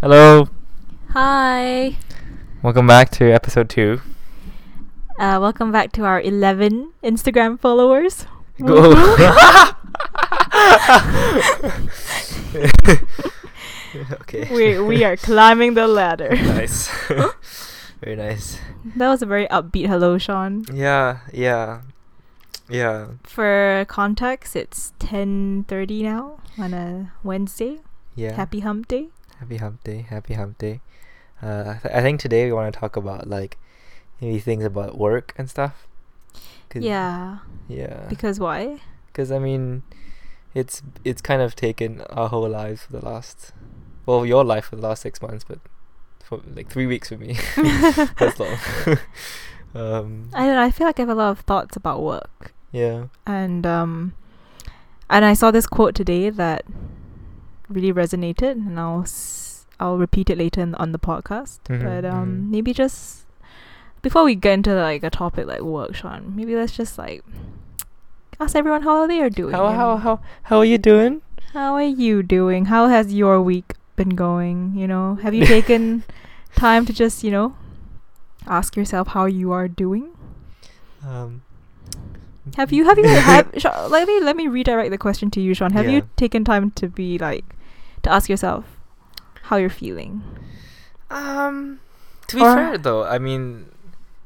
Hello, Hi. welcome back to episode two. Uh, welcome back to our 11 Instagram followers. Go. okay. we we are climbing the ladder. nice. Very nice. That was a very upbeat hello, Sean. Yeah, yeah, yeah. For context, it's 10:30 now on a Wednesday. Yeah. Happy Hump Day. Happy Hump Day. Happy Hump Day. Uh, I, th- I think today we want to talk about like maybe things about work and stuff. Yeah. Yeah. Because why? Because I mean, it's it's kind of taken our whole lives for the last, well, your life for the last six months, but for like three weeks for me. That's long. um, I don't know. I feel like I have a lot of thoughts about work, yeah. and um, and I saw this quote today that really resonated, and I'll s- I'll repeat it later in, on the podcast. Mhm, but um, mhm. maybe just before we get into like a topic like work, Sean, maybe let's just like ask everyone how they are doing. How how how how are you doing? how are you doing? How has your week been going? You know, have you taken time to just you know ask yourself how you are doing? Um. Have you have you have let me let me redirect the question to you, Sean. Have Yeah. you taken time to be like to ask yourself how you're feeling? Um. To be Or- fair though, I mean,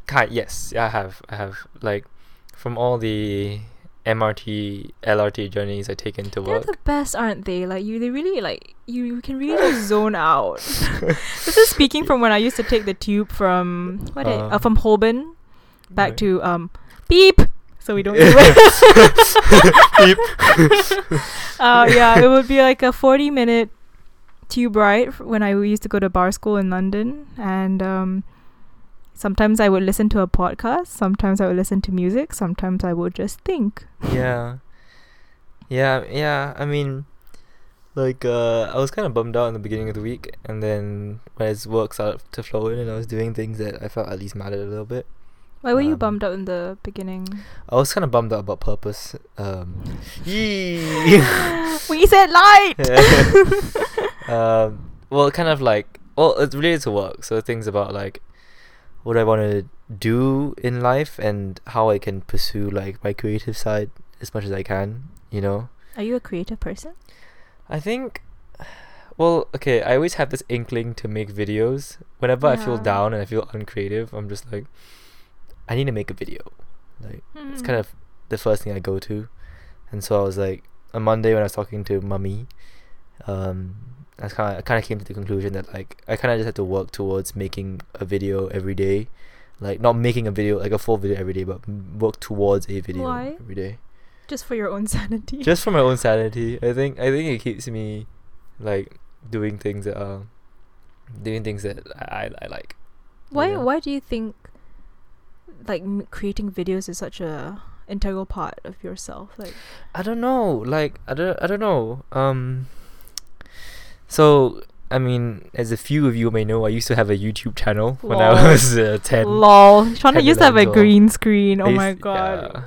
kind yes, I have. I have like from all the MRT, LRT journeys I taken to They're work. the best, aren't they? Like you, they really like you. You can really just zone out. this is speaking from when I used to take the tube from what? did- uh, Um, from Holborn back Right. to um beep. So we don't. Uh, yeah, it would be like a forty-minute tube ride when I used to go to bar school in London, and um, sometimes I would listen to a podcast. Sometimes I would listen to music. Sometimes I would just think. yeah yeah yeah i mean like uh i was kind of bummed out in the beginning of the week and then as work started to flow in and i was doing things that i felt at least mattered a little bit Why were you Um, bummed out in the beginning? i was kind of bummed out about purpose um we said light. um well kind of like well it's related to work so things about like what i want to do in life and how i can pursue like my creative side as much as i can you know Are you a creative person? I think, well, okay. I always have this inkling to make videos. Whenever I feel down and I feel uncreative, I'm just like, I need to make a video. Like it's kind Hmm. of the first thing I go to, and so I was like, on Monday when I was talking to mummy, um, I kind of I kind of came to the conclusion that like I kind of just had to work towards making a video every day, like not making a video like a full video every day, but work towards a video Why? every day just for your own sanity. just for my own sanity. I think I think it keeps me like doing things that are doing things that I I like. why? know? Why do you think like creating videos is such a integral part of yourself? Like, I don't know. Like I don't I don't know. Um. So I mean, as a few of you may know, I used to have a YouTube channel when I was uh, ten. lol. Shauna 10, used to have a 11, green screen. Oh my god.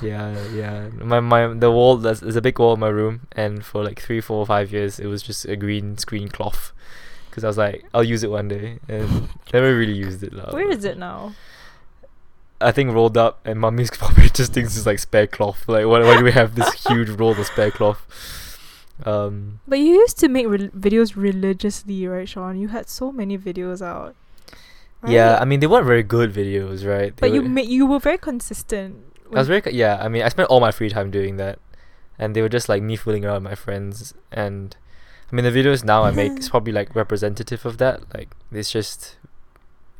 Yeah, yeah, yeah. My my the wall there's, there's a big wall in my room, and for like three, four, five years, it was just a green screen cloth. Because I was like, I'll use it one day, and never really used it. lah. Where is it now? I think rolled up, and mummy's probably just thinks it's like spare cloth. Like, why, why do we have this huge roll of spare cloth? Um, But you used to make re- videos religiously, right, Sean? You had so many videos out. yeah. I mean, they weren't very good videos, right? They but you were- ma- you were very consistent. I was very co- yeah. I mean, I spent all my free time doing that, and they were just like me fooling around with my friends. And I mean, the videos now I make is probably like representative of that. Like, it's just,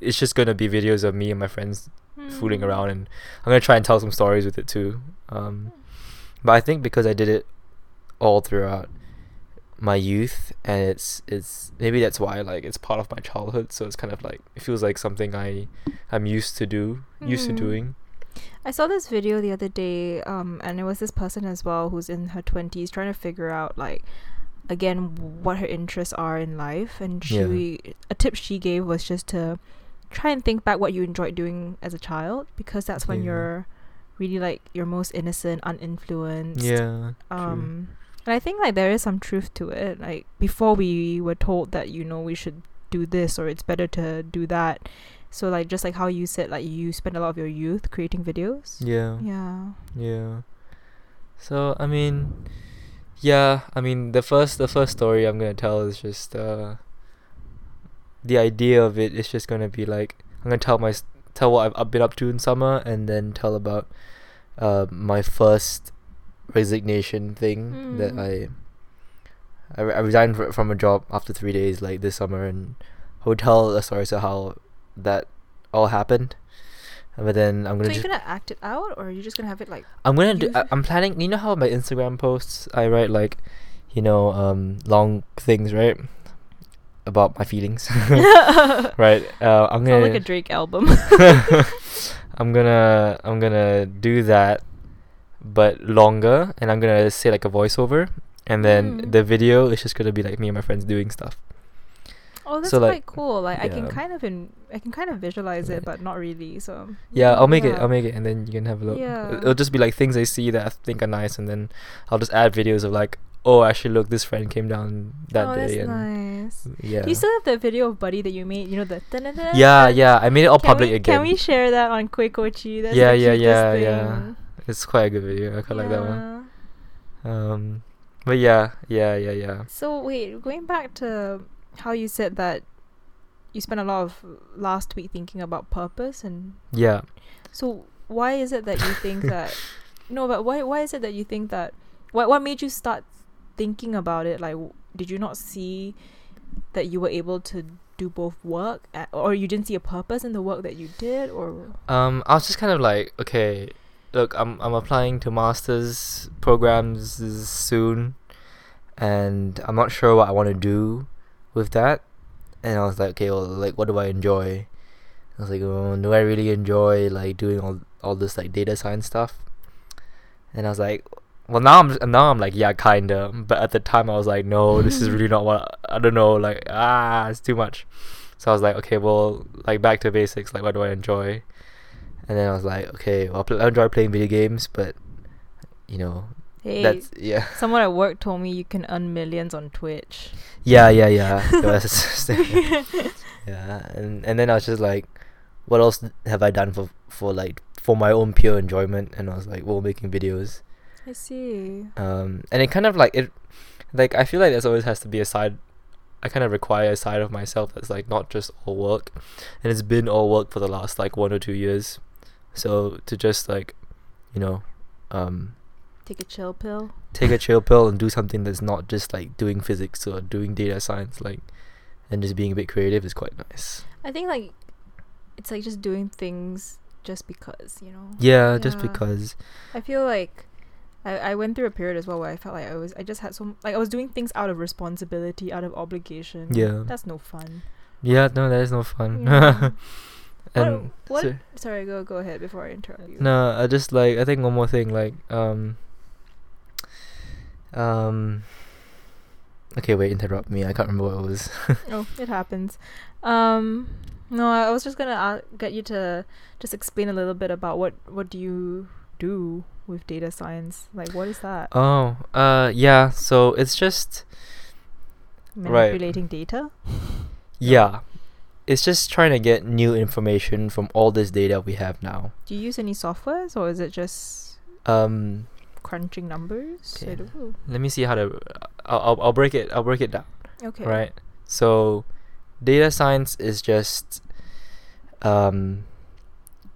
it's just gonna be videos of me and my friends fooling Mm. around, and I'm gonna try and tell some stories with it too. Um, but I think because I did it all throughout my youth, and it's it's maybe that's why like it's part of my childhood. So it's kind of like it feels like something I I'm used to do, used to Mm. doing. I saw this video the other day, um, and it was this person as well who's in her twenties trying to figure out like again what her interests are in life and she Yeah. a tip she gave was just to try and think back what you enjoyed doing as a child because that's when Yeah. you're really like your most innocent, uninfluenced. Yeah. true. Um And I think like there is some truth to it. Like before we were told that you know we should do this or it's better to do that. So like just like how you said like you spend a lot of your youth creating videos. Yeah. Yeah. Yeah. So I mean, yeah. I mean, the first the first story I'm gonna tell is just uh. The idea of it is just gonna be like I'm gonna tell my s- tell what I've, been up to in summer, and then tell about uh my first resignation thing that Mm. I. I, re- I resigned fr- from a job after three days, like this summer, and tell a story to how that all happened. But then I'm gonna you're just gonna act it out, or you're just gonna have it like I'm gonna do. I, I'm planning. You know how my Instagram posts I write like, you know, um, long things, right? About my feelings, right? Uh, I'm gonna. like a Drake album. I'm gonna. I'm gonna do that, but longer, and I'm gonna say like a voiceover, and then Mm. the video is just gonna be like me and my friends doing stuff. oh, that's So, quite like, cool. Like I can kind of in, I can kind of visualize Yeah. it, but not really. So Yeah, I'll make it. I'll make it, and then you can have a look. Yeah. It'll just be like things I see that I think are nice, and then I'll just add videos of like, oh, actually, look, this friend came down that oh, day, that's and nice. yeah. Do you still have the video of Buddy that you made? You know the yeah, yeah. I made it all Can public we, again. Can we share that on Quakeochi? That's Yeah, yeah, yeah, thing. yeah. It's quite a good video. I quite like that one. Um, but yeah, yeah, yeah, yeah. So wait, going back to how you said that you spent a lot of last week thinking about purpose, and Yeah. so why is it that you think that? No, but why why is it that you think that? What what made you start thinking about it? Like, did you not see that you were able to do both work, a- or you didn't see a purpose in the work that you did, or Um, I was just kind of like, okay, look, I'm I'm applying to masters programs soon, and I'm not sure what I want to do with that. And I was like, okay, well, like, what do I enjoy? I was like, oh, do I really enjoy like doing all all this like data science stuff? And I was like, well, now I'm now I'm like, yeah, kinda. But at the time, I was like, no, this is really not what I don't know. Like, ah, it's too much. So I was like, okay, well, like back to basics. Like, what do I enjoy? And then I was like, okay, well, I pl- I enjoy playing video games, but you know, hey, that's yeah, someone at work told me you can earn millions on Twitch. yeah, yeah, yeah. Yeah, and and then I was just like, what else have I done for for like for my own pure enjoyment? And I was like, well, making videos. I see. Um, and it kind of like it, like I feel like there's always has to be a side. I kind of require a side of myself that's like not just all work, and it's been all work for the last like one or two years. So to just like, you know, um, Take a chill pill. take a chill pill and do something that's not just like doing physics or doing data science, like, and just being a bit creative is quite nice. I think like it's like just doing things just because, you know. Yeah, just because. I feel like I, I went through a period as well where I felt like I was I just had some like I was doing things out of responsibility, out of obligation. Yeah. That's no fun. Yeah, no, that is no fun. Yeah. and what, so- sorry, go go ahead before I interrupt you. No, I just like I think one more thing like um um okay wait interrupt me I can't remember what it was Oh, it happens. Um no, I was just gonna uh, get you to just explain a little bit about what what do you do with data science? Like, what is that? oh uh yeah so it's just right. Manipulating data? yeah it's just trying to get new information from all this data we have now Do you use any softwares or is it just um crunching numbers? I don't know. let me see how to I'll I'll, I'll break it I'll break it down Okay. right so data science is just um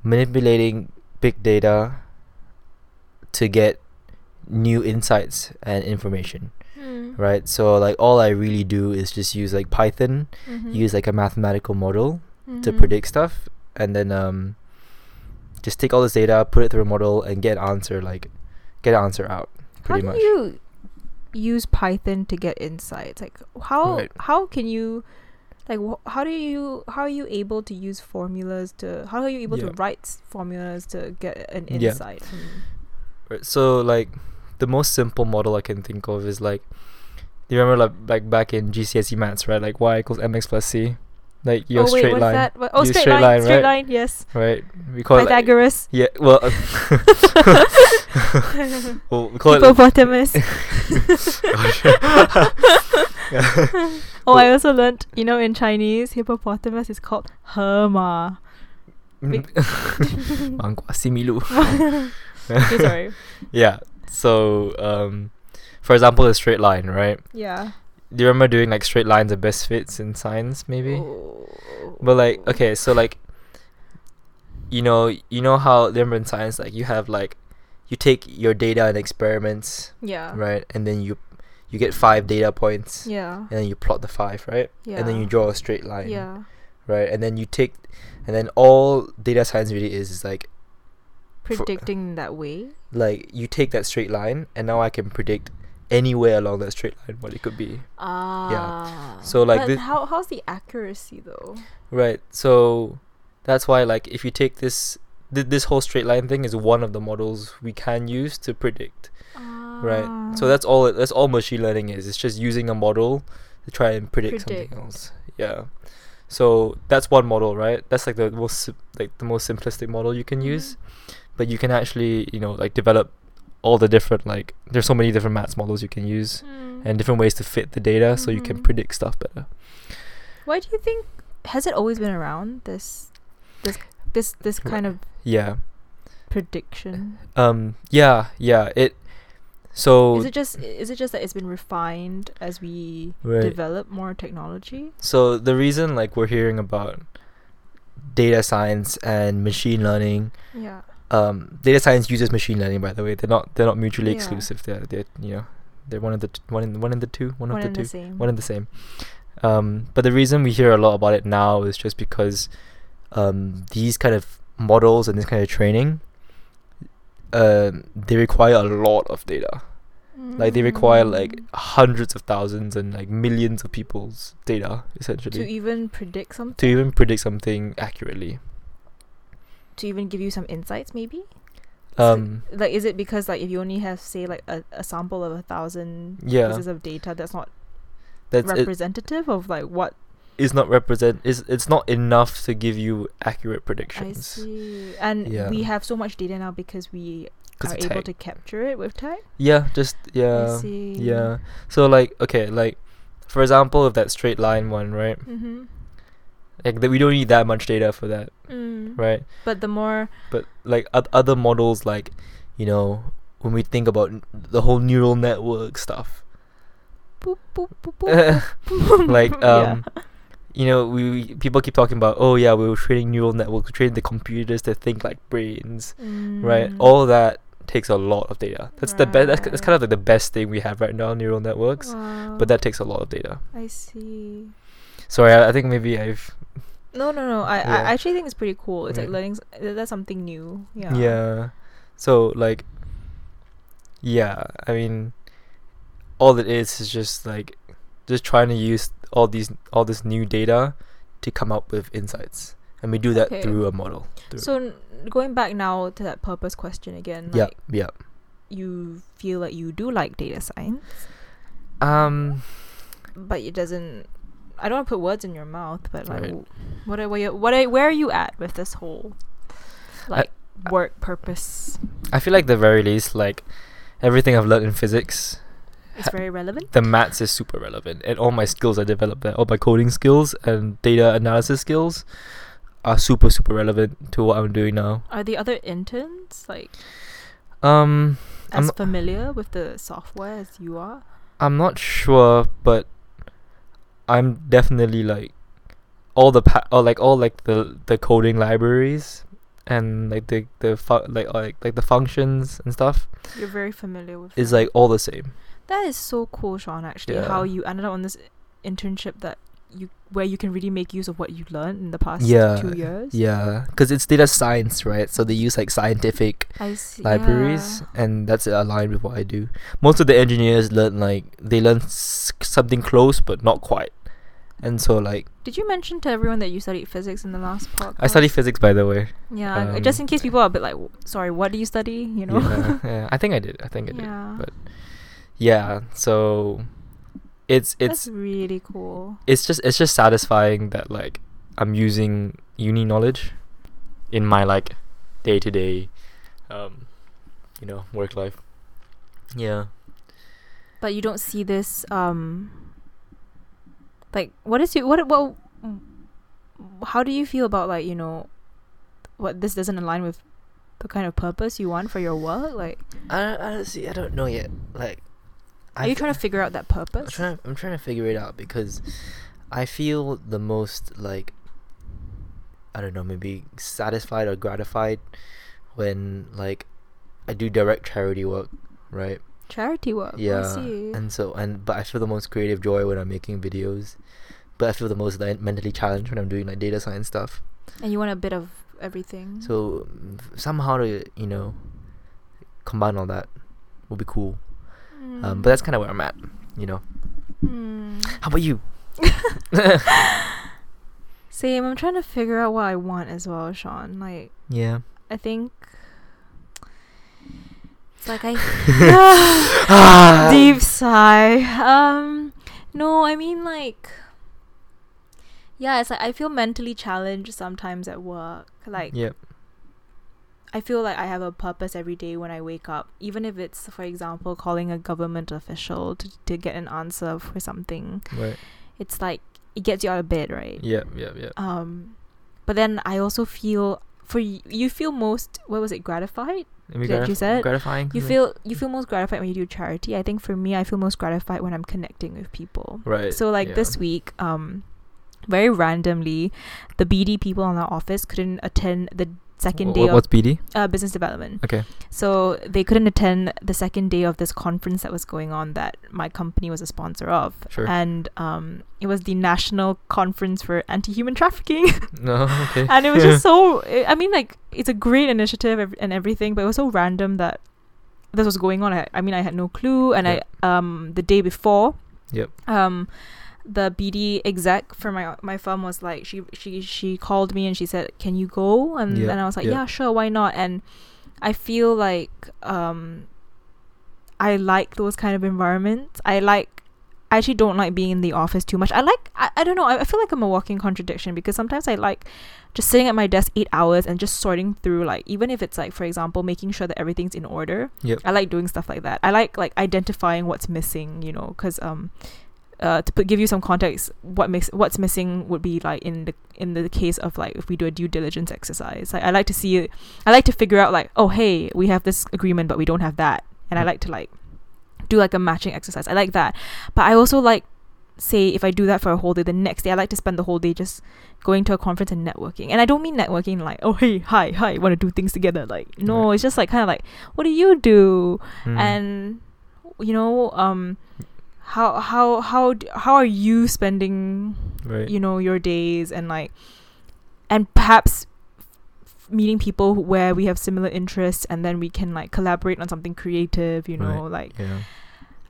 manipulating big data to get new insights and information Hmm. right so like all i really do is just use like python Mhm. use like a mathematical model to Mhm. predict stuff and then um just take all this data put it through a model and get an answer like get an answer out pretty how much do you use Python to get insights? Like how Right. how can you like wh- how do you how are you able to use formulas to how are you able to write formulas to get an Yeah. insight? Right, so like the most simple model I can think of is like you remember like like back in GCSE E maths, right? Like y equals mx plus c. like your oh wait, straight what's line, that? What- Oh, straight, straight line, line, straight right? line. Yes. right? We call it like, Pythagoras. yeah. Well, well, we call it. Hippopotamus. oh, I also learnt. You know, in Chinese, hippopotamus is called Hema. Mangua similu. Sorry. Yeah. So, um, for example, a straight line, right? Yeah. Do you remember doing like straight lines and best fits in science, maybe? Oh. But like, okay, so like, you know, you know how remember in science, like you have like, you take your data and experiments, Yeah. right, and then you, you get five data points, Yeah. and then you plot the five, right, Yeah. and then you draw a straight line, Yeah. Right, and then you take, and then all data science really is is like, for- Predicting that way. like you take that straight line, and now I can predict anywhere along that straight line what it could be. Ah. Yeah. So, like, this- how how's the accuracy though? Right. So that's why like if you take this th- this whole straight line thing is one of the models we can use to predict. Right. So Ah. that's all that's all machine learning is. It's just using a model to try and predict, Predict. something else. Yeah. So that's one model, right? That's like the most like the most simplistic model you can use. But you can actually, you know, like develop all the different like there's so many different maths models you can use Mm. and different ways to fit the data so you can Mhm. predict stuff better. Why do you think has it always been around this this this this kind of Yeah. prediction? Um yeah, yeah. It so Is it just is it just that it's been refined as we Right. develop more technology? So the reason like we're hearing about data science and machine learning, Yeah. um, data science uses machine learning by the way. They're not they're not mutually Yeah. exclusive. They're they're you know they're one of the t- one in one in the two one, One of the the two same. one and the same. Um, but the reason we hear a lot about it now is just because um, these kind of models and this kind of training, um, they require a lot of data. Like they require like Mm. hundreds of thousands and like millions of people's data essentially to even predict something. to even predict something accurately. to even give you some insights maybe Um, like is it because like if you only have say like a, a sample of a thousand yeah, pieces of data that's not that's it. representative of like what Is not represent. Is it's not enough to give you accurate predictions. i see and Yeah. we have so much data now because we are able to capture it with tech Yeah, just i yeah, see yeah. So like okay, like for example, of that straight line one, right? mm-hmm. Like that we don't need that much data for that, mm. right? but the more But like oth- other models, like you know, when we think about n- the whole neural network stuff, boop, boop, boop, boop, boop. like Yeah. You know we, people keep talking about oh yeah we were training neural networks training the computers to think like brains right? Mm. all that takes a lot of data. That's the best that's, that's kind of like the best thing we have right now neural networks Wow. but that takes a lot of data. I see. Sorry i, I think maybe i've no no no i Yeah. i actually think it's pretty cool. It's like learning that's something new. Yeah. Yeah. so like yeah i mean all it is is just like just trying to use all these all this new data to come up with insights and we do that Okay. through a model through So going back now to that purpose question again, yeah like yeah you feel like you do like data science, um but it doesn't. I don't want to put words in your mouth, but like, Right. what are where you, what are, where are you at with this whole like work purpose? I feel like the very least, like everything I've learned in physics, It's very relevant. the maths is super relevant, and all my skills I developed there, all my coding skills and data analysis skills, are super super relevant to what I'm doing now. Are the other interns like Um, I'm as not- familiar with the software as you are? I'm not sure, but I'm definitely like all the pa- or like all like the the coding libraries and like the the fu- like like like the functions and stuff You're very familiar with. is them. like all the same. That is so cool, Sean. Actually, how you ended up on this internship that you where you can really make use of what you learned in the past Yeah, two years. Yeah, because it's data science, right? So they use like scientific see. libraries, and that's aligned with what I do. Most of the engineers learn like they learn s- something close, but not quite. And so like Did you mention to everyone that you studied physics in the last podcast? I study physics, by the way. Yeah, um, just in case people are a bit like, "W- sorry, what do you study? You know. Yeah, yeah, I think I did. I think I did. yeah. but Yeah, so it's That's it's really cool. it's just it's just satisfying that like I'm using uni knowledge in my like day to day, um, you know, work life. Yeah. But you don't see this um like what is your what what how do you feel about like, you know, what this doesn't align with the kind of purpose you want for your work? Like I don't, I don't see. I don't know yet. Like, are you trying to figure out that purpose? I'm trying. I'm trying to figure it out because I feel the most like I don't know, maybe satisfied or gratified when like I do direct charity work, right? Charity work. I Yeah, see. and so and but I feel the most creative joy when I'm making videos, but I feel the most like, mentally challenged when I'm doing like data science stuff. And you want a bit of everything. So somehow to you know combine all that would be cool. Um, but that's kind of where I'm at, you know. Hmm. How about you? Same. I'm trying to figure out what I want as well, Sean. Like, Yeah. I think it's like I Ah. deep sigh. Um, no, I mean like, yeah, it's like I feel mentally challenged sometimes at work. Like, Yep. I feel like I have a purpose every day when I wake up, even if it's, for example, calling a government official to to get an answer for something. Right. It's like it gets you out of bed, right? Yep. Yep. Yep. Um, but then I also feel for y- you feel most what was it gratified? Maybe that you said, gratifying. You feel you feel most gratified when you do charity. I think for me, I feel most gratified when I'm connecting with people. right. So like yeah. this week, um, very randomly, the BD people in our office couldn't attend the second day wh- of what's BD? uh, business development. Okay. So they couldn't attend the second day of this conference that was going on that my company was a sponsor of. Sure. And um, it was the National Conference for Anti-Human Trafficking. No. Okay. and it was just so i mean like it's a great initiative and everything but it was so random that this was going on i, I mean i had no clue and Yep. i um the day before Yep. um the bd exec for my my firm was like she she she called me and she said can you go and Yep, then i was like yep. yeah sure why not and i feel like um i like those kind of environments i like I actually don't like being in the office too much. I like I, I don't know, I, I feel like I'm a walking contradiction because sometimes I like just sitting at my desk eight hours and just sorting through like even if it's like for example making sure that everything's in order Yep. i like doing stuff like that i like like identifying what's missing you know because um uh to put, give you some context what makes what's missing would be like in the in the case of like if we do a due diligence exercise like i like to see i like to figure out like oh hey we have this agreement but we don't have that and i Mm. like to like do like a matching exercise i like that but i also like say if I do that for a whole day, the next day I like to spend the whole day just going to a conference and networking. And I don't mean networking like, oh hey, hi, hi, want to do things together. Like no, Right. it's just like kind of like, what do you do? Mm. And you know, um, how how how how are you spending right. you know your days and like, and perhaps meeting people where we have similar interests and then we can like collaborate on something creative. You know, like yeah.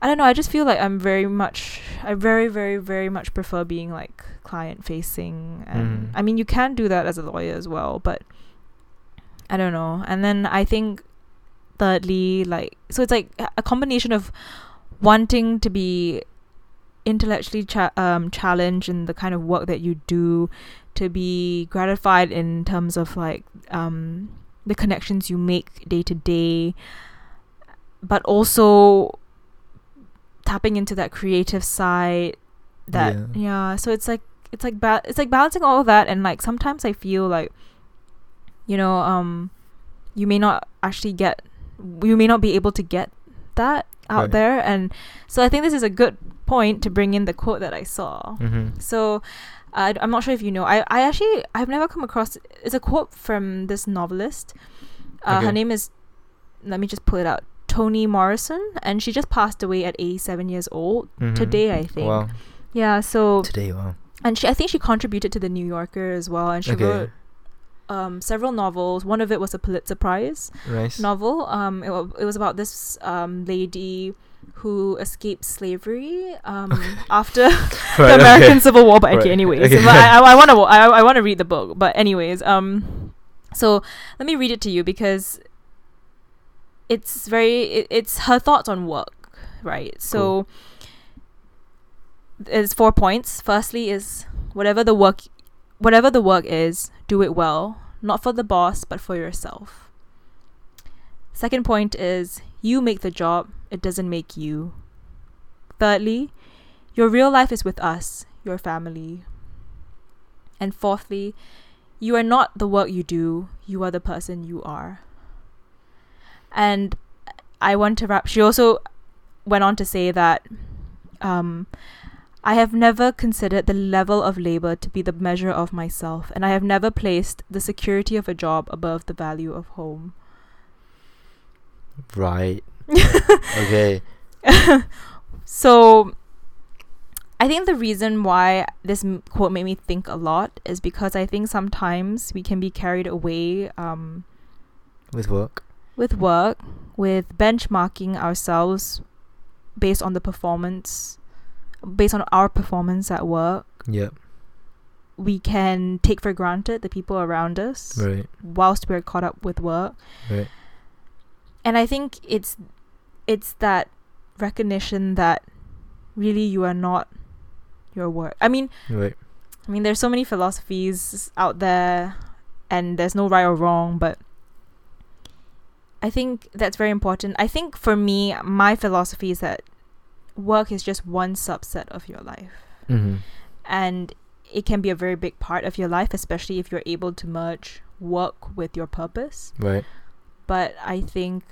I don't know. I just feel like I'm very much, I very, very, very much prefer being like client facing. And Mm. I mean, you can do that as a lawyer as well, but I don't know. And then I think, thirdly, like, so it's like a combination of wanting to be intellectually cha- um, challenged in the kind of work that you do, to be gratified in terms of like um, the connections you make day to day, but also tapping into that creative side that yeah, so it's like it's like ba- it's like balancing all of that and like sometimes i feel like you know um you may not actually get you may not be able to get that out Right. there and so i think this is a good point to bring in the quote that i saw Mm-hmm. so uh, I'm not sure if you know. I, I actually I've never come across. It's a quote from this novelist. Uh, Her name is. Let me just pull it out. Toni Morrison, and she just passed away at 87 years old Mm-hmm. today. I think. Wow. Yeah. So Today. Wow. and she I think she contributed to the New Yorker as well, and she Okay. wrote um, several novels. One of it was a Pulitzer Prize Nice. novel. Um, it, wa- it was about this um, lady who escaped slavery um, after Right, the American okay. Civil War. But okay, Right, anyways, okay. but I, I, I want to I, I want to read the book. But anyways, um, so let me read it to you because it's very it, it's her thoughts on work, right? So there's four points. Firstly, is whatever the work whatever the work is, do it well, not for the boss, but for yourself. Second point is you make the job, it doesn't make you. Thirdly, your real life is with us, your family. And fourthly, you are not the work you do, you are the person you are. And I want to wrap. She also went on to say that um, I have never considered the level of labor to be the measure of myself, and I have never placed the security of a job above the value of home. Right. okay. so I think the reason why this m- quote made me think a lot is because I think sometimes we can be carried away um, With work. with work, with benchmarking ourselves based on the performance, based on our performance at work. Yep. We can take for granted the people around us Right. whilst we're caught up with work. Right. and I think it's it's that recognition that really you are not your work. I mean, Right. I mean, there's so many philosophies out there, and there's no right or wrong, but I think that's very important. I think for me, my philosophy is that work is just one subset of your life, Mm-hmm. and it can be a very big part of your life, especially if you're able to merge work with your purpose. Right. but I think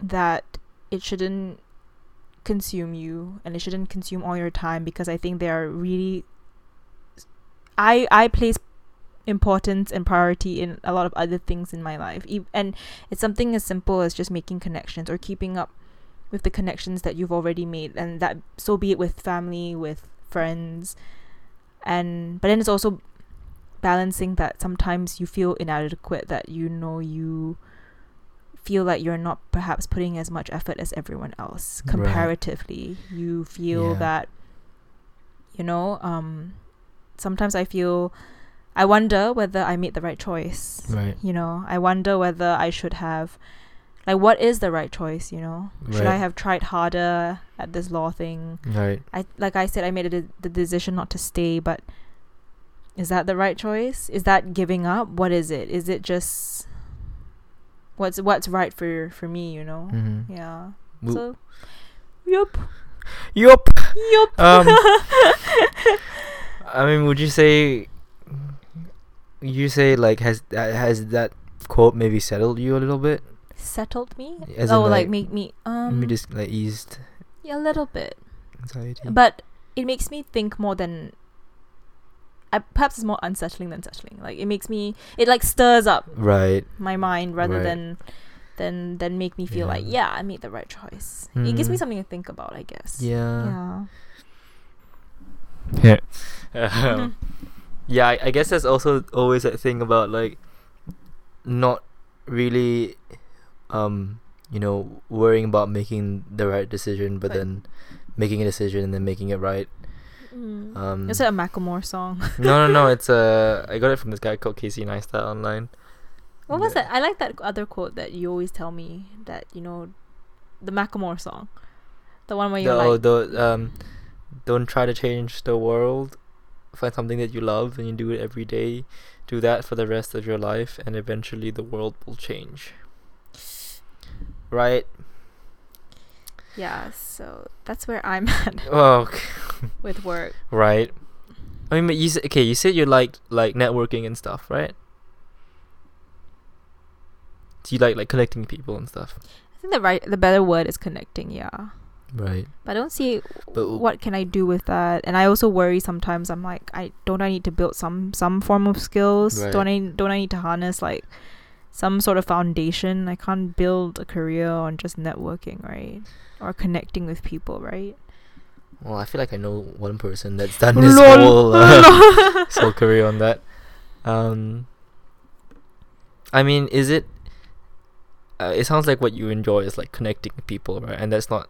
that it shouldn't consume you and it shouldn't consume all your time because I think they are really I I place importance and priority in a lot of other things in my life and it's something as simple as just making connections or keeping up with the connections that you've already made and that so be it with family with friends and but then it's also balancing that sometimes you feel inadequate that you know you feel like you're not perhaps putting as much effort as everyone else Right. comparatively you feel Yeah. that you know um sometimes i feel i wonder whether i made the right choice Right. you know i wonder whether i should have like what is the right choice you know should i have tried harder at this law thing Right. I like I said, I made a the decision not to stay, but is that the right choice? Is that giving up? What is it? Is it just what's what's right for for me? You know? Mm-hmm. Yeah. So, yep Yup. yup. Um. I mean, would you say? You say like has has that quote maybe settled you a little bit? Settled me? As oh, like, like, make me um Me just like eased yeah, a little bit, anxiety. but it makes me think more than. I, perhaps it's more unsettling than settling. Like it makes me, it like stirs up right. my mind rather Right. than than than make me feel like Yeah. yeah I made the right choice. It gives me Mhm. something to think about, I guess. Yeah. Yeah. Yeah. Um, yeah, I, I guess there's also always that thing about like not really um you know worrying about making the right decision but Right. then making a decision and then making it right Mm. um Is it a Macklemore song? no no no it's uh i got it from this guy called casey neistat online What was Yeah. that? I like that other quote that you always tell me that you know, the Macklemore song, the one where you're oh, like, the, um don't try to change the world find something that you love and you do it every day do that for the rest of your life and eventually the world will change right yeah. So that's where I'm at oh okay. with work. right i mean but you okay you said you like like networking and stuff right do you like like connecting people and stuff I think the right, the better word is connecting. Yeah. right But I don't see But what can I do with that, and I also worry sometimes. I'm like, I don't I need to build some some form of skills? Right. Don't I don't I need to harness like some sort of foundation? I can't build a career on just networking, right? Or connecting with people, right? well i feel like i know one person that's done this whole uh, whole career on that. Um, I mean, is it? Uh, it sounds like what you enjoy is like connecting people, right? And that's not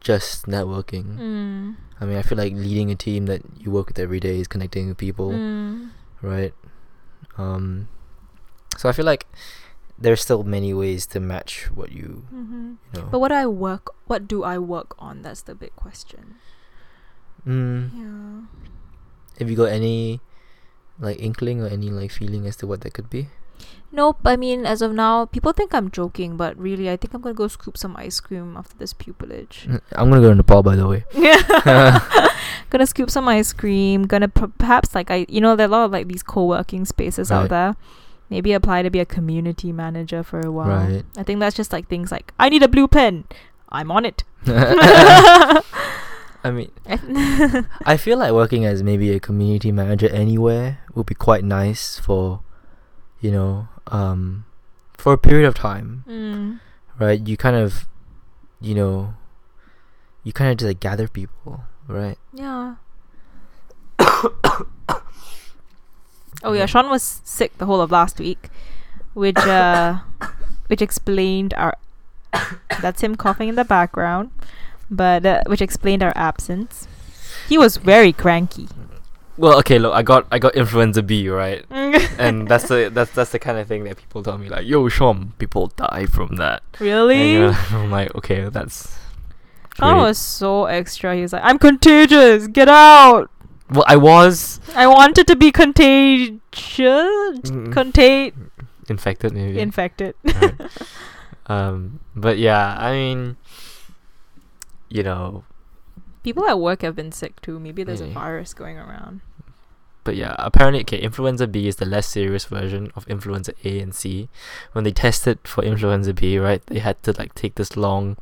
just networking. Mm. I mean, I feel like leading a team that you work with every day is connecting with people, Mm. right? Um, so I feel like there's still many ways to match what you, hmm you know. But what I work? What do I work on? That's the big question. mm, Yeah. have you got any like inkling or any like feeling as to what that could be? Nope. I mean, as of now, people think I'm joking, but really, I think I'm gonna go scoop some ice cream after this pupillage. Mm, I'm gonna go to Nepal, by the way. gonna scoop some ice cream. Gonna p- perhaps like I, you know, there are a lot of like these co-working spaces Right. out there. Maybe apply to be a community manager for a while. Right. I think that's just like things like I need a blue pen. I'm on it. I mean, I feel like working as maybe a community manager anywhere would be quite nice for, you know, um, for a period of time, Mm. right? You kind of, you know, you kind of just like gather people, right? Yeah. oh yeah, Yeah. Sean was sick the whole of last week, which uh, which explained our. that's him coughing in the background, but uh, which explained our absence. He was very cranky. Well, okay, look, I got I got influenza B, right? and that's the that's that's the kind of thing that people tell me like, "Yo, Sean, people die from that." really, And, uh, I'm like, okay, that's. Sean great." was so extra. He was like, "I'm contagious. Get out." Well, I was I wanted to be contagious, Mm. contain infected, maybe. infected. Right. um, but yeah, I mean, you know, People at work have been sick too. Maybe there's a virus going around. but yeah, apparently, okay, influenza B is the less serious version of influenza A and C. When they tested for influenza B, right, they had to like take this long,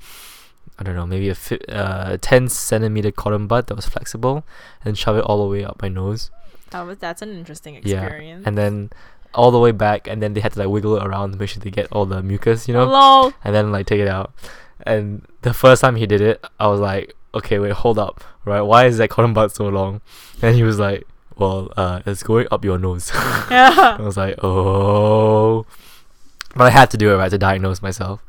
I don't know, maybe a fi- uh, 10 centimeter cotton bud that was flexible and shove it all the way up my nose. That was that's an interesting experience. Yeah. And then all the way back, and then they had to like wiggle it around to make sure they get all the mucus, you know? Lol. and then like take it out. And the first time he did it, I was like, okay, wait, hold up, right? Why is that cotton bud so long? And he was like, well, uh, it's going up your nose. yeah. I was like, oh, but I had to do it right to diagnose myself.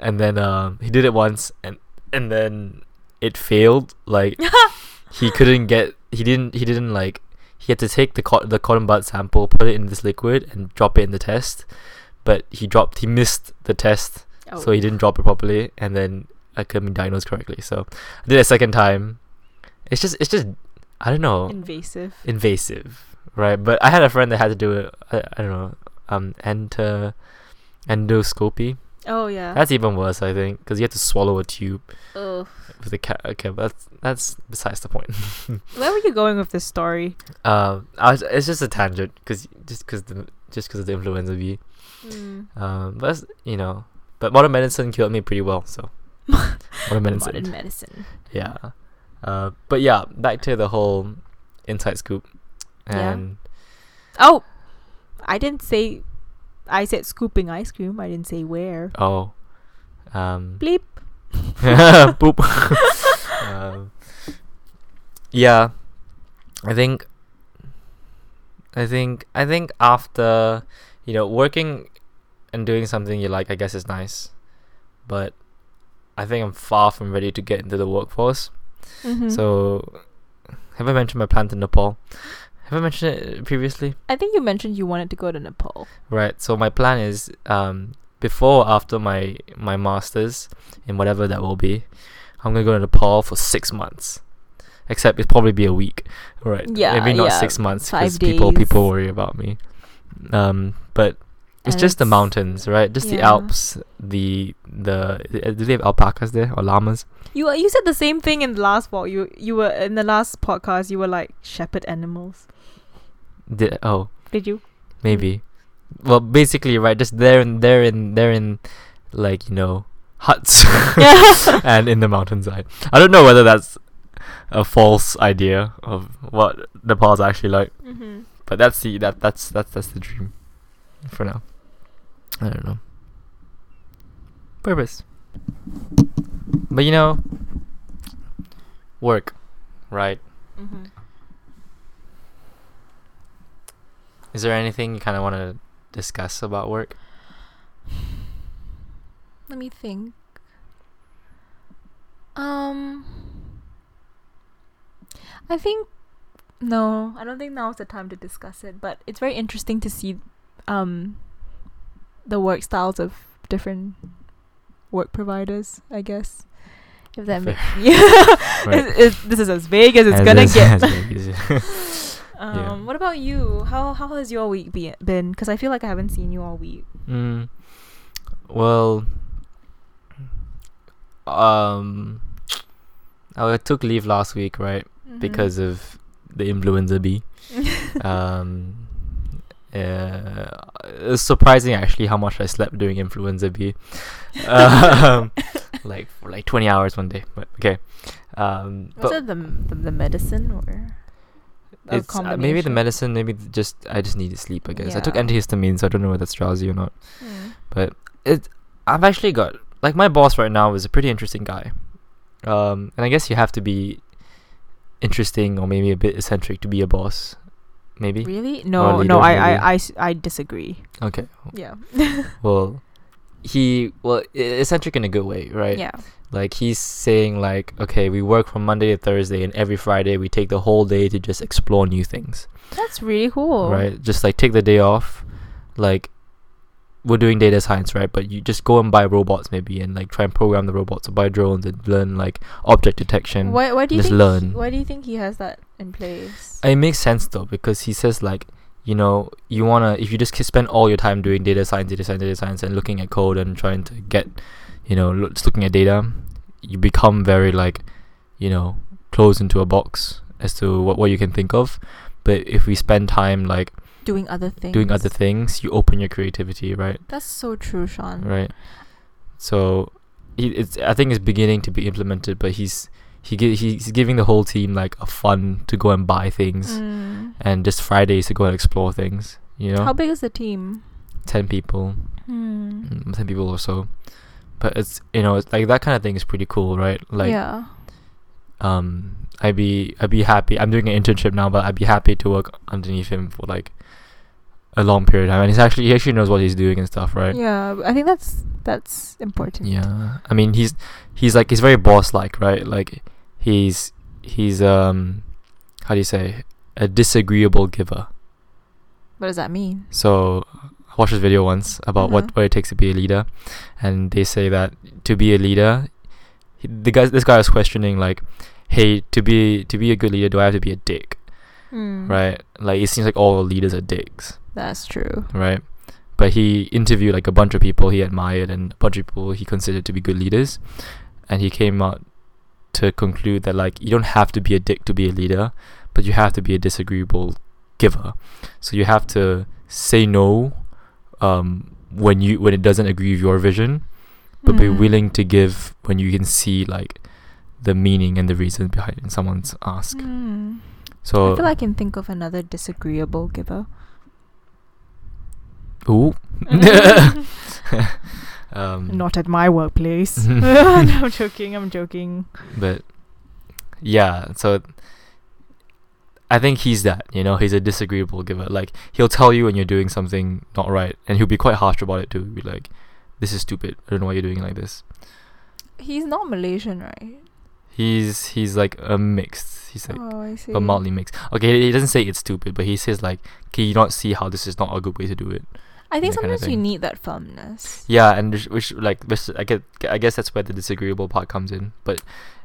And then um, he did it once, and and then it failed. Like he couldn't get, he didn't, he didn't like. He had to take the cot- the cotton bud sample, put it in this liquid, and drop it in the test. But he dropped, he missed the test Oh. so he didn't drop it properly, and then I couldn't be diagnosed correctly. So I did it a second time. It's just, it's just, I don't know, invasive. invasive, right? But I had a friend that had to do it. I, I don't know, um, enter endoscopy. Oh yeah. That's even worse, I think, because you have to swallow a tube Oh. with a cat. Okay, but that's that's besides the point. Where were you going with this story? um, I was, it's just a tangent, because just because the just because of the influenza B. Mm. Um, but you know, but modern medicine cured me pretty well. So modern medicine. Modern medicine. Yeah. Uh, but yeah, back to the whole inside scoop. Yeah. And Oh, I didn't say. I said scooping ice cream. I didn't say where. oh, um, Bleep. boop. um, yeah, I think. I think I think after you know working and doing something you like, I guess is nice, but I think I'm far from ready to get into the workforce. Mhm. So, have I mentioned my plan to Nepal? Have I mentioned it previously? I think you mentioned you wanted to go to Nepal. Right. So my plan is um before or after my my masters in whatever that will be, I'm gonna go to Nepal for six months. Except it'll probably be a week, right? Yeah, maybe not yeah, six months because people people worry about me. Um, but it's And just the mountains, right? Just the. Alps, the the uh, do they have alpacas there or llamas? You uh, you said the same thing in the last pod. You you were in the last podcast. You were like shepherd animals. Did, oh, Did you? maybe. Well, basically, right? Just they're in they're in they're in like you know huts and in the mountainside. I don't know whether that's a false idea of what Nepal's actually like, mm-hmm. but that's the that that's that's that's the dream for now. I don't know. Purpose. But you know, work, right? Mm-hmm. Is there anything you kind of want to discuss about work? Let me think. Um, I think no, I don't think now is the time to discuss it. But it's very interesting to see, um, the work styles of different work providers. I guess if that makes yeah, Right. It's- it's- this is as vague as it's As gonna is- get. as big as it- Um, Yeah. What about you? How how has your week be- been? Because I feel like I haven't seen you all week. Mm, well, um, I took leave last week, right? Mm-hmm. Because of the influenza B. um, uh, it's surprising actually how much I slept during influenza B. um, like for like twenty hours one day. But okay. Um, was but it the, the the medicine or? it's uh, maybe the medicine. Maybe just I just need to sleep. I guess I took Yeah. antihistamine, so I don't know whether that's drowsy or not. Mm. But it, I've actually got like my boss right now is a pretty interesting guy, um, and I guess you have to be interesting or maybe a bit eccentric to be a boss, maybe. Really? No, no. I. I, I, s- I disagree. Okay, Yeah. well, he well eccentric in a good way, right? Yeah. Like he's saying like, okay, we work from Monday to Thursday, and every Friday we take the whole day to just explore new things. That's really cool. right? Just like take the day off, like we're doing data science, right? But you just go and buy robots maybe and like try and program the robots or buy drones and learn like object detection. Why, why do you just think? learn. Why do you think he has that in place? It makes sense though because he says like you know you wanna if you just k- spend all your time doing data science, data science, data science, and looking at code and trying to get you know just looking at data, you become very like you know closed into a box as to what what you can think of. But if we spend time like doing other things. doing other things, you open your creativity, right? That's so true, Sean. right? So, he, it's I think it's beginning to be implemented, but he's he gi- he's giving the whole team like a fun to go and buy things, Mm. and just Fridays to go and explore things. You know, How big is the team? ten people, Hmm. mm, ten people or so. But it's you know it's like that kind of thing is pretty cool, right? Like yeah. um, I'd be I'd be happy. I'm doing an internship now, but I'd be happy to work underneath him for like a long period of time. And he's actually he actually knows what he's doing and stuff, right? Yeah, I think that's that's important. Yeah, I mean he's he's like he's very boss like, right? Like he's he's um how do you say a disagreeable giver. What does that mean? So I watched this video once about Mhm. what what it takes to be a leader, and they say that to be a leader, he, the guy this guy was questioning like, hey, to be to be a good leader, do I have to be a dick, Hmm. right? Like it seems like all leaders are dicks, That's true. right? But he interviewed like a bunch of people he admired and a bunch of people he considered to be good leaders, and he came out to conclude that like you don't have to be a dick to be a leader, but you have to be a disagreeable giver. So you have to say no um, when you when it doesn't agree with your vision, but be Hmm. willing to give when you can see like the meaning and the reason behind someone's ask. Hmm. So I feel I can think of another disagreeable giver. Ooh. um, Not at my workplace. no, I'm joking. I'm joking. but yeah so i think he's that you know he's a disagreeable giver like he'll tell you when you're doing something not right and he'll be quite harsh about it too be like this is stupid i don't know why you're doing it like this He's not Malaysian, right? he's he's like a mixed he's like oh, I see. a mildly mixed okay he doesn't say it's stupid but he says like can you not see how this is not a good way to do it I think that kind of sometimes you need that firmness. yeah and which, which like which i get i guess that's where the disagreeable part comes in but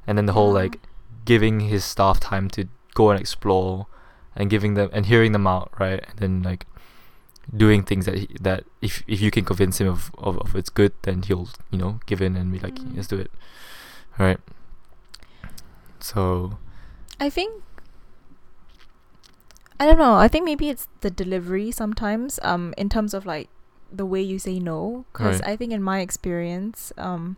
and then the whole Yeah. like giving his staff time to go and explore and giving them and hearing them out right and then like doing things that he, that if if you can convince him of, of of it's good then he'll you know give in and be like Mm. let's do it right so I think I don't know. I think maybe it's the delivery sometimes um in terms of like the way you say no cuz Right. I think in my experience um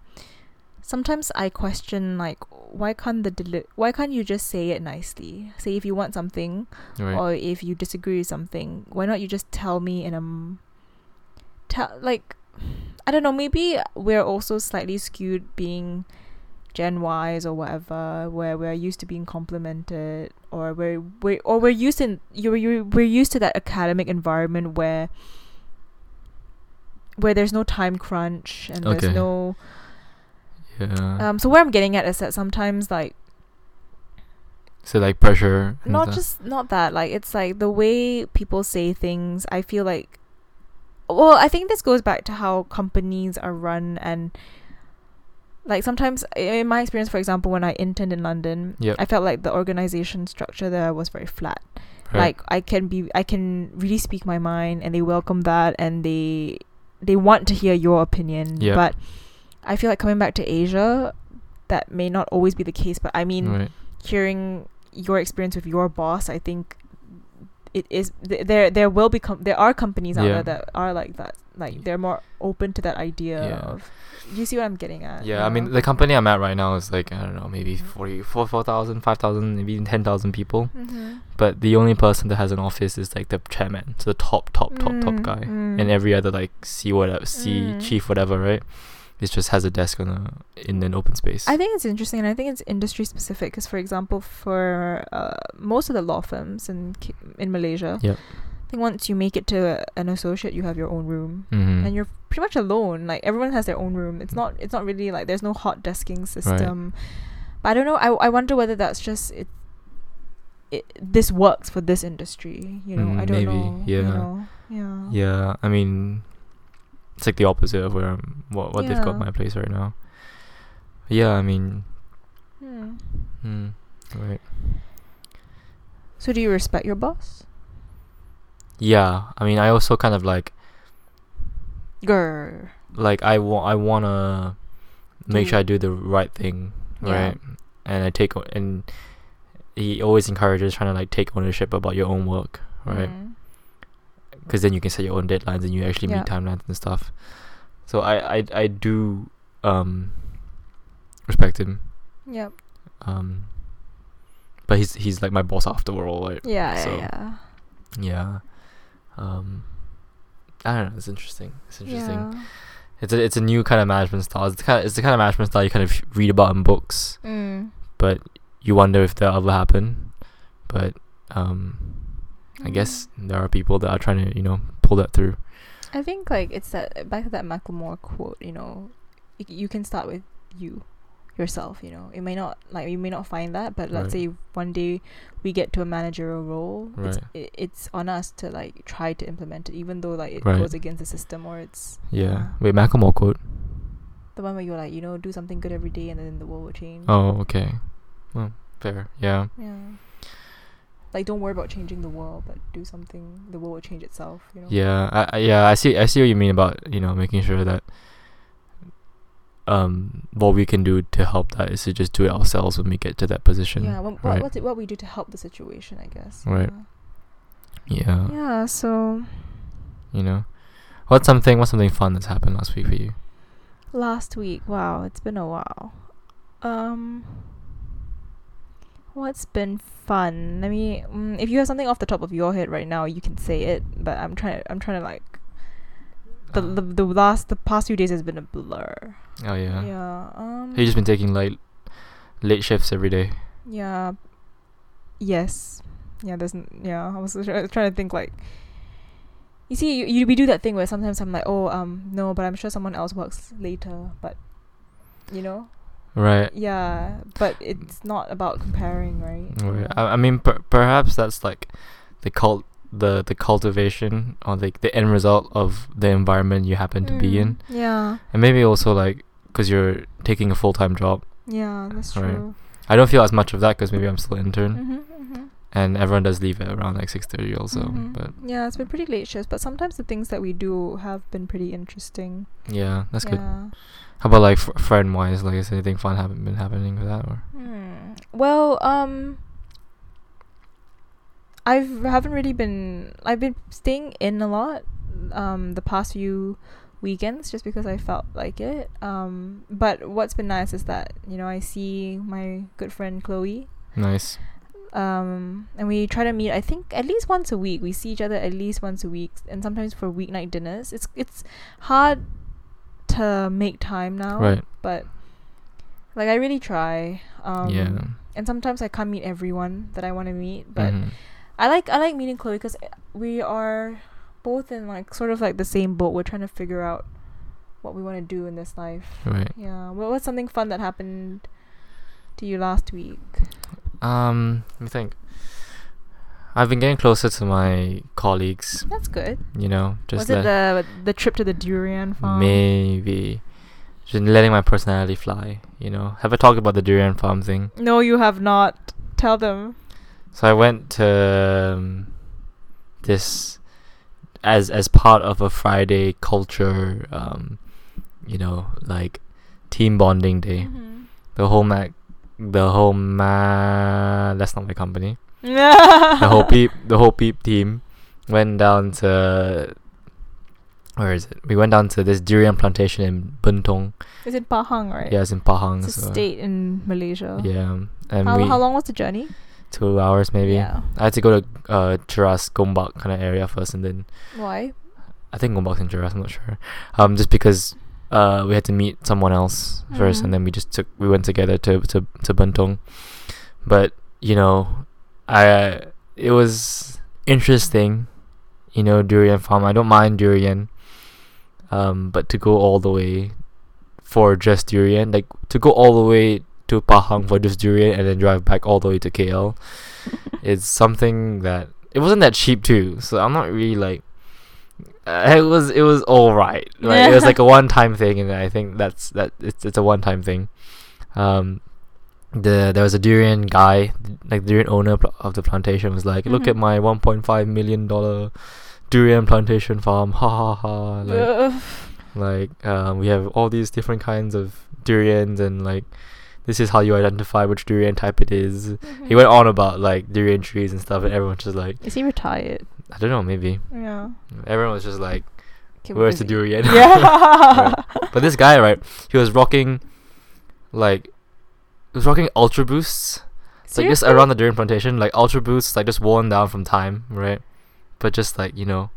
sometimes I question like why can't the deli- why can't you just say it nicely? Say if you want something right or if you disagree with something, why not you just tell me in a m- tell like I don't know, maybe we're also slightly skewed being Gen Ys or whatever, where we're used to being complimented, or we're we or we're used in you you we're used to that academic environment where where there's no time crunch and Okay. there's no yeah um. So where I'm getting at is that sometimes like so like pressure not just not that like it's like the way people say things i feel like well i think this goes back to how companies are run and like sometimes in my experience for example when i interned in london Yep. i felt like the organization structure there was very flat Right. like i can be i can really speak my mind and they welcome that and they they want to hear your opinion Yeah. but i feel like coming back to asia that may not always be the case but i mean right. hearing your experience with your boss i think it is th- there there will become there are companies out Yeah. there that are like that like they're more open to that idea Yeah. of you see what i'm getting at Yeah, I mean the company I'm at right now is like I don't know, maybe 40, 4, 4,000, 5,000, maybe even 10,000 people. mm-hmm. But the only person that has an office is like the chairman, so the top, top, top, top Mm, guy, mm. and every other like C whatever, C Mm. chief whatever, right? It just has a desk on a in an open space. I think it's interesting, and I think it's industry specific. Because, for example, for uh, most of the law firms in in Malaysia, Yep. I think once you make it to an associate, you have your own room, mm-hmm. and you're pretty much alone. Like everyone has their own room. It's not. It's not really like there's no hot desking system. But I don't know. I I wonder whether that's just it. It this works for this industry. You know, Mm, I don't maybe, know. you yeah. know, Yeah. Yeah, I mean, it's like the opposite of where I'm, what what they've got my place right now. Yeah, I mean, Hmm. mm, right. So, do you respect your boss? Yeah, I mean, I also kind of like Grr. like I want I wanna make sure I do the right thing, Yeah. right? And I take o- and he always encourages trying to like take ownership about your own work, right? Mm. Because then you can set your own deadlines and you actually Yeah. meet timelines and stuff. So I I I do um respect him. Yep. Um, but he's he's like my boss after all, right? Yeah, So- yeah, yeah. Yeah. Um, I don't know. It's interesting. It's interesting. Yeah. It's a it's a new kind of management style. It's the kind of, it's the kind of management style you kind of read about in books, Mm. but you wonder if that'll ever happen. But um, I guess there are people that are trying to you know pull that through. I think like it's that back to that Macklemore quote. You know, y- you can start with you, yourself. You know, it may not like you may not find that, but let's Right. say one day we get to a managerial role. It's, it, it's on us to like try to implement it, even though like it Right. goes against the system or it's Yeah. Wait, Macklemore quote. the one where you're like you know do something good every day and then the world will change. Oh, okay. Well, fair. Yeah. Yeah. Like don't worry about changing the world, but do something. The world will change itself. You know. Yeah. I, I yeah. I see. I see what you mean about you know making sure that um what we can do to help that is to just do it ourselves when we get to that position. Yeah, what, right. what, what we do to help the situation, I guess. Right. Yeah. Yeah. Yeah, so You know. What's something what's something fun that's happened last week for you? last week, wow, it's been a while. Um What's been fun? Let me mm, if you have something off the top of your head right now, you can say it, but I'm trying I'm trying to like the, Uh, the the last the past few days has been a blur. Oh yeah. Yeah. Um Have you just been taking like late shifts every day? Yeah. Yes. Yeah, there's n- yeah, I was try- trying to think like you see, you, you we do that thing where sometimes I'm like, oh, um, no, but I'm sure someone else works later, but you know, Right. yeah, but it's not about comparing, right? Right. Yeah. I, I mean, per- perhaps that's like the cult, the the cultivation or the the end result of the environment you happen to be in, Mm, Yeah, and maybe also like because you're taking a full time job. yeah, that's Right. true. I don't feel as much of that because maybe I'm still intern, Mm-hmm, mm-hmm. and everyone does leave at around like six thirty also. Mhm. But yeah, it's been pretty late shifts, but sometimes the things that we do have been pretty interesting. yeah, that's good. How about like f- friend wise? Like, is anything fun happen been happening with that or? Hmm. Well, um, I've haven't really been. I've been staying in a lot. Um, the past few weekends, just because I felt like it. Um, but what's been nice is that you know I see my good friend Chloe. Nice. Um, and we try to meet. I think at least once a week. We see each other at least once a week, and sometimes for weeknight dinners. It's it's hard to make time now, Right. but like I really try. Um, yeah. and sometimes I can't meet everyone that I want to meet, but Mhm. I like I like meeting Chloe because we are both in like sort of like the same boat. We're trying to figure out what we want to do in this life. Right. Yeah. What was something fun that happened to you last week? Um, let me think. I've been getting closer to my colleagues. That's good. You know, just Was it the the trip to the durian farm? maybe just letting my personality fly. You know, have I talked about the durian farm thing? No, you have not. Tell them. So I went to um, this as as part of a Friday culture, um, you know, like team bonding day. Mm-hmm. The whole Mac, the whole ma. That's not my company. the whole peep, the whole peep team went down to. Where is it? We went down to this durian plantation in Bentong. It's in Pahang, right? Yeah, it's in Pahang. It's a so- state in Malaysia. Yeah, and How, we how long was the journey? Two hours maybe. Yeah. I had to go to uh Cheras Gombak kind of area first, and then Why? I think Gombak's in Cheras. I'm not sure. Um, just because uh we had to meet someone else first, Mhm. and then we just took we went together to to to Bentong. But you know, I it was interesting. You know, durian farm. I don't mind durian. Um, but to go all the way for just durian, like to go all the way to Pahang for just durian and then drive back all the way to KL, it's something that it wasn't that cheap too. So I'm not really like. Uh, it was it was all right. Like it was like a one time thing, and I think that's that it's it's a one time thing. Um, the there was a durian guy, like the durian owner pl- of the plantation, was like, "Look at Mhm. my 1.5 million dollar durian plantation farm, ha ha ha!" Like, Ugh. like um, we have all these different kinds of durians, and like this is how you identify which durian type it is. He Mhm. went on about like durian trees and stuff, and everyone's just like, Is he retired? I don't know, maybe Yeah. everyone was just like, Okay, "Where's the busy. durian?" Yeah. But this guy, right, he was rocking, like, he was rocking Ultra Boosts. It's like just around the durian plantation, like Ultra Boosts, like just worn down from time, right? But just like you know,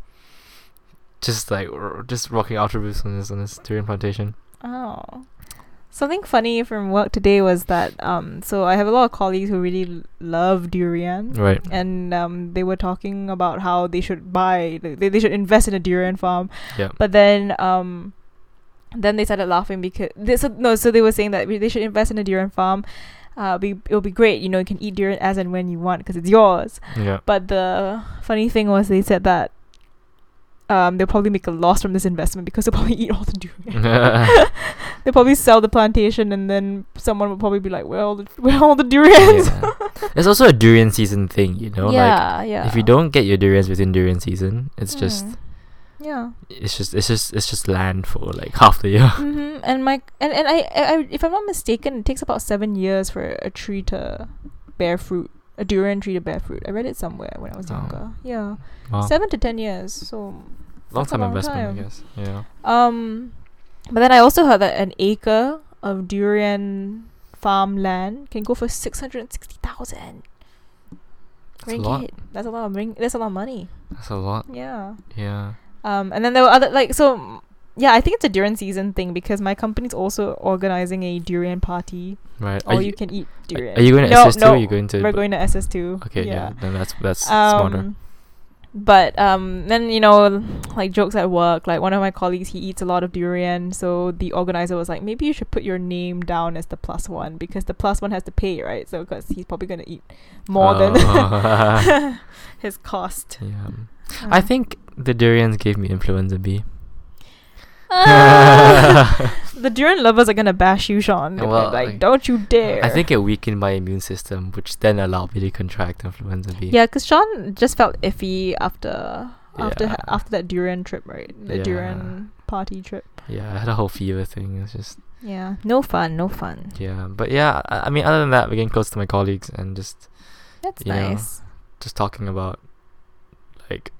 just like r- just rocking Ultra Boosts on this on this durian plantation. Oh. Something funny from work today was that um so I have a lot of colleagues who really l- love durian Right. and um they were talking about how they should buy they, they should invest in a durian farm. Yeah. But then um then they started laughing because they, so, no so they were saying that they should invest in a durian farm. Uh, be, it'll be great, you know, you can eat durian as and when you want because it's yours. Yeah. But the funny thing was they said that um, they'll probably make a loss from this investment because they'll probably eat all the durian. they'll probably sell the plantation and then someone will probably be like, "Where are all the where all the durians?" Yeah. It's also a durian season thing, you know. Like yeah, yeah. if you don't get your durians within durian season, it's just Mm. yeah. it's just it's just it's just land for like half the year. hmm And my and and I, I I- if I'm not mistaken, it takes about seven years for a tree to bear fruit. A durian tree to bear fruit. I read it somewhere when I was Oh. younger. Yeah, Wow. seven to ten years. So long time long investment, time. I guess. Yeah. Um, but then I also heard that an acre of durian farmland can go for six hundred and sixty thousand That's a lot. ringgit. That's a lot of ring. That's a lot of money. That's a lot. Yeah. Yeah. Um, and then there were other like so. Yeah, I think it's a durian season thing because my company's also organizing a durian party. Right. Are you, you, can eat durian. are you going to no, SS2 no, or are you going to We're going to SS2. Okay, yeah. yeah. Then that's that's smarter. Um, but um, then you know, like jokes at work. Like one of my colleagues, he eats a lot of durian. So the organizer was like, maybe you should put your name down as the plus one because the plus one has to pay, right? So because he's probably gonna eat more than Oh. his cost. yeah. I think the durians gave me influenza B. The durian lovers are gonna bash you, Sean. They'll Well, like, like, don't you dare. I think it weakened my immune system, which then allowed me to contract influenza B. Yeah, because Sean just felt iffy after after Yeah. after that durian trip, right? The Yeah. durian party trip. Yeah, I had a whole fever thing. It's just Yeah, no fun, no fun. yeah, but yeah. I, I mean, other than that, we're getting close to my colleagues and just That's You know, nice. just talking about like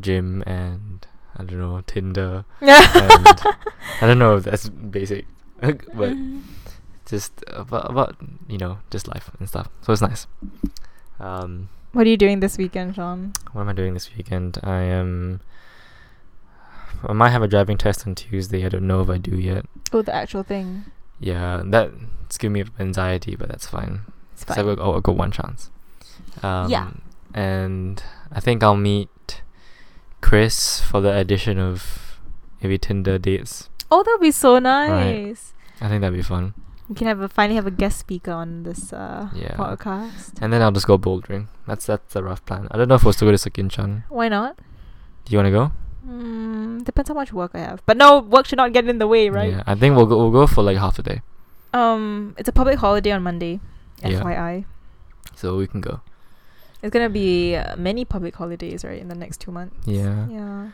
gym and I don't know Tinder. and I don't know if that's basic, but just about, about you know just life and stuff. So it's nice. Um, what are you doing this weekend, Sean? what am I doing this weekend? I am. I might have a driving test on Tuesday. I don't know if I do yet. Oh, the actual thing. Yeah, that's giving me anxiety, but that's fine. It's So I fine. will, I'll go one chance. Um, Yeah. And I think I'll meet Chris for the addition of maybe Tinder dates. Oh, that'd be so nice. I think that'd be fun. We can have a finally have a guest speaker on this uh, Yeah. podcast. And then I'll just go bouldering. That's that's the rough plan. I don't know if we'll still go to Sekinchan. Why not? Do you want to go? Mm, depends how much work I have. But no, work should not get in the way, right? Yeah. I think we'll go. We'll go for like half a day, Um, it's a public holiday on Monday. Yeah. FYI. so we can go. It's gonna be many public holidays, right, in the next two months. Yeah. Yeah.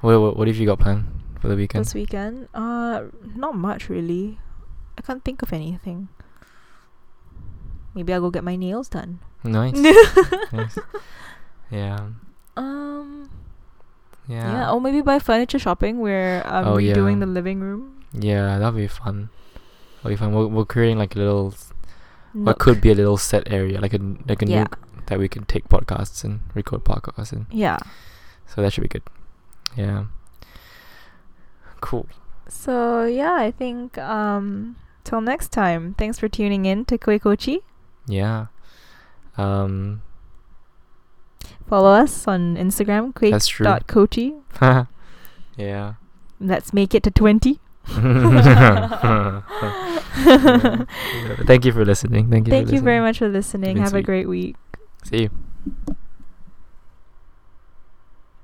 What, what what have you got planned for the weekend? This weekend, uh, not much really. I can't think of anything. Maybe I'll go get my nails done. Nice. nice. Yeah. Um. Yeah. Yeah. Or maybe buy furniture shopping. We're um, Oh, yeah. redoing the living room. Yeah, that'll be fun. That'll be fun. We're, we're creating like a little, what could be a little set area, like a like a Yeah. nook that we can take podcasts and record podcasts and Yeah. So that should be good. Yeah. Cool. So yeah, I think um till next time. Thanks for tuning in to Koi Kochi. Yeah. Um. Follow us on Instagram, true. Yeah. Let's make it to twenty. Thank you for listening. Thank you. Thank you very much for listening. Have a great week. See you.